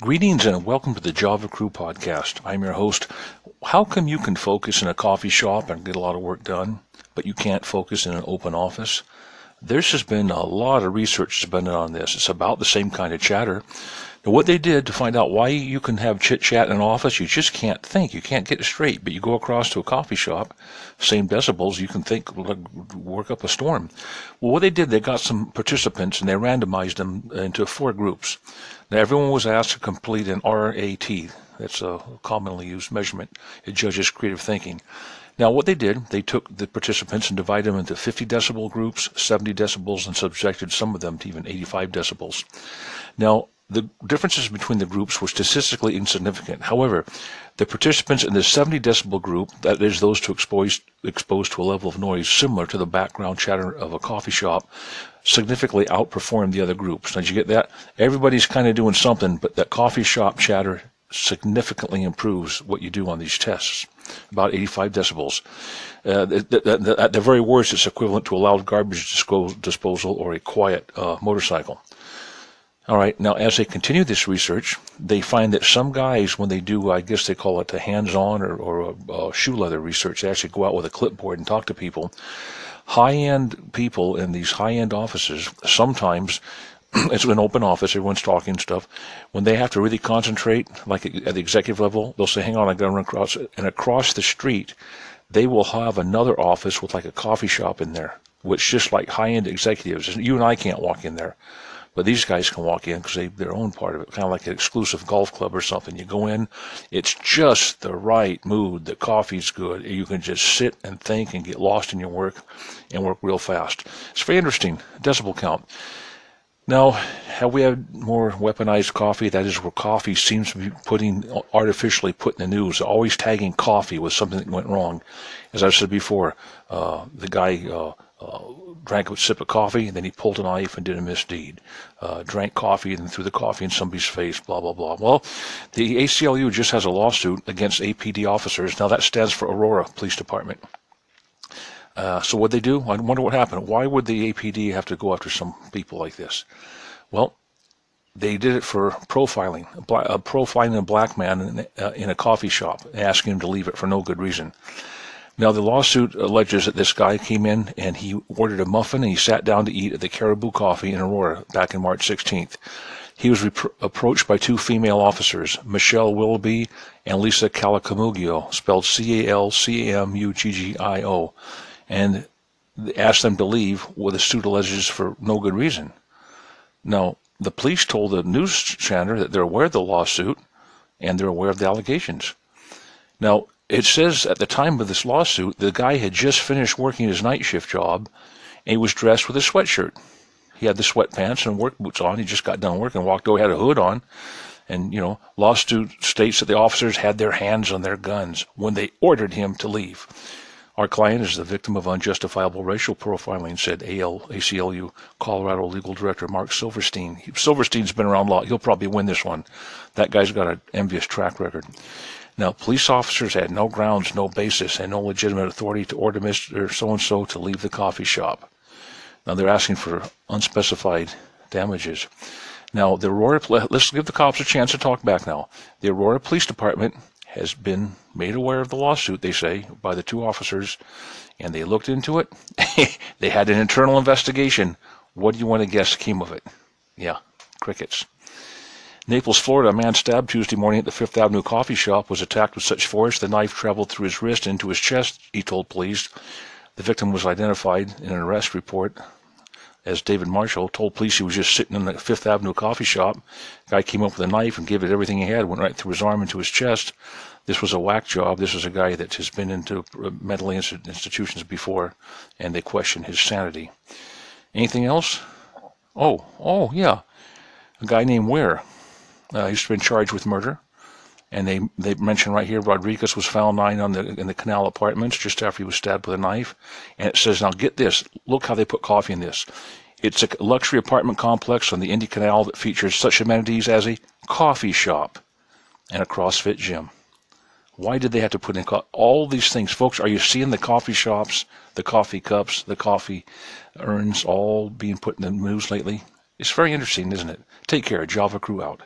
Greetings and welcome to the Java Crew podcast. I'm your host. How come you can focus in a coffee shop and get a lot of work done, but you can't focus in an open office? There's just been a lot of research that's been done on this. It's about the same kind of chatter. Now, what they did to find out why you can have chit chat in an office, you just can't think. You can't get it straight. But you go across to a coffee shop, same decibels, you can think, work up a storm. Well, what they did, they got some participants and they randomized them into four groups. Now, everyone was asked to complete an RAT. That's a commonly used measurement. It judges creative thinking. Now, what they did, they took the participants and divided them into 50 decibel groups, 70 decibels, and subjected some of them to even 85 decibels. Now, the differences between the groups were statistically insignificant. However, the participants in the 70 decibel group, that is those to exposed, exposed to a level of noise similar to the background chatter of a coffee shop, significantly outperformed the other groups. Now, did you get that? Everybody's kind of doing something, but that coffee shop chatter significantly improves what you do on these tests, about 85 decibels. Uh, at the very worst, it's equivalent to a loud garbage disposal or a quiet uh, motorcycle. All right, now as they continue this research, they find that some guys, when they do, I guess they call it a hands-on or, or shoe leather research, they actually go out with a clipboard and talk to people. High-end people in these high-end offices sometimes it's an open office, everyone's talking stuff. When they have to really concentrate, like at the executive level, they'll say, hang on, I gotta run across, and across the street, they will have another office with like a coffee shop in there, which just like high-end executives, you and I can't walk in there. But these guys can walk in because they, they're own part of it, kind of like an exclusive golf club or something. You go in, it's just the right mood. The coffee's good. You can just sit and think and get lost in your work and work real fast. It's very interesting. Decibel count. Now, have we had more weaponized coffee? That is where coffee seems to be putting artificially put in the news, always tagging coffee with something that went wrong. As I said before, uh, the guy uh, uh, drank a sip of coffee, and then he pulled a knife and did a misdeed. Uh, drank coffee and threw the coffee in somebody's face, blah, blah, blah. Well, the ACLU just has a lawsuit against APD officers. Now, that stands for Aurora Police Department. Uh, so what they do? I wonder what happened. Why would the APD have to go after some people like this? Well, they did it for profiling, uh, profiling a black man in, uh, in a coffee shop, asking him to leave it for no good reason. Now, the lawsuit alleges that this guy came in and he ordered a muffin and he sat down to eat at the Caribou Coffee in Aurora back in March 16th. He was repro- approached by two female officers, Michelle Willoughby and Lisa Calcamuggio, spelled C-A-L-C-A-M-U-G-G-I-O and asked them to leave with a suit alleges for no good reason. Now, the police told the news channel that they're aware of the lawsuit and they're aware of the allegations. Now, it says at the time of this lawsuit, the guy had just finished working his night shift job and he was dressed with a sweatshirt. He had the sweatpants and work boots on. He just got done working, and walked away, had a hood on. And, you know, lawsuit states that the officers had their hands on their guns when they ordered him to leave. Our client is the victim of unjustifiable racial profiling, said AL, ACLU Colorado Legal Director Mark Silverstein. Silverstein's been around law. He'll probably win this one. That guy's got an envious track record. Now, police officers had no grounds, no basis, and no legitimate authority to order Mr. So-and-so to leave the coffee shop. Now, they're asking for unspecified damages. Now, the Aurora, let's give the cops a chance to talk back now. The Aurora Police Department has been made aware of the lawsuit, they say, by the two officers, and they looked into it. they had an internal investigation. What do you want to guess came of it? Yeah, crickets. Naples, Florida, a man stabbed Tuesday morning at the Fifth Avenue coffee shop was attacked with such force the knife traveled through his wrist into his chest, he told police. The victim was identified in an arrest report as David Marshall told police he was just sitting in the Fifth Avenue coffee shop. Guy came up with a knife and gave it everything he had, went right through his arm into his chest. This was a whack job. This is a guy that has been into mental institutions before, and they question his sanity. Anything else? Oh, oh, yeah. A guy named Ware. Uh, he's been charged with murder. And they, they mention right here Rodriguez was found lying on the, in the canal apartments just after he was stabbed with a knife. And it says, now get this, look how they put coffee in this. It's a luxury apartment complex on the Indy Canal that features such amenities as a coffee shop and a CrossFit gym. Why did they have to put in co- all these things? Folks, are you seeing the coffee shops, the coffee cups, the coffee urns all being put in the news lately? It's very interesting, isn't it? Take care. Java Crew out.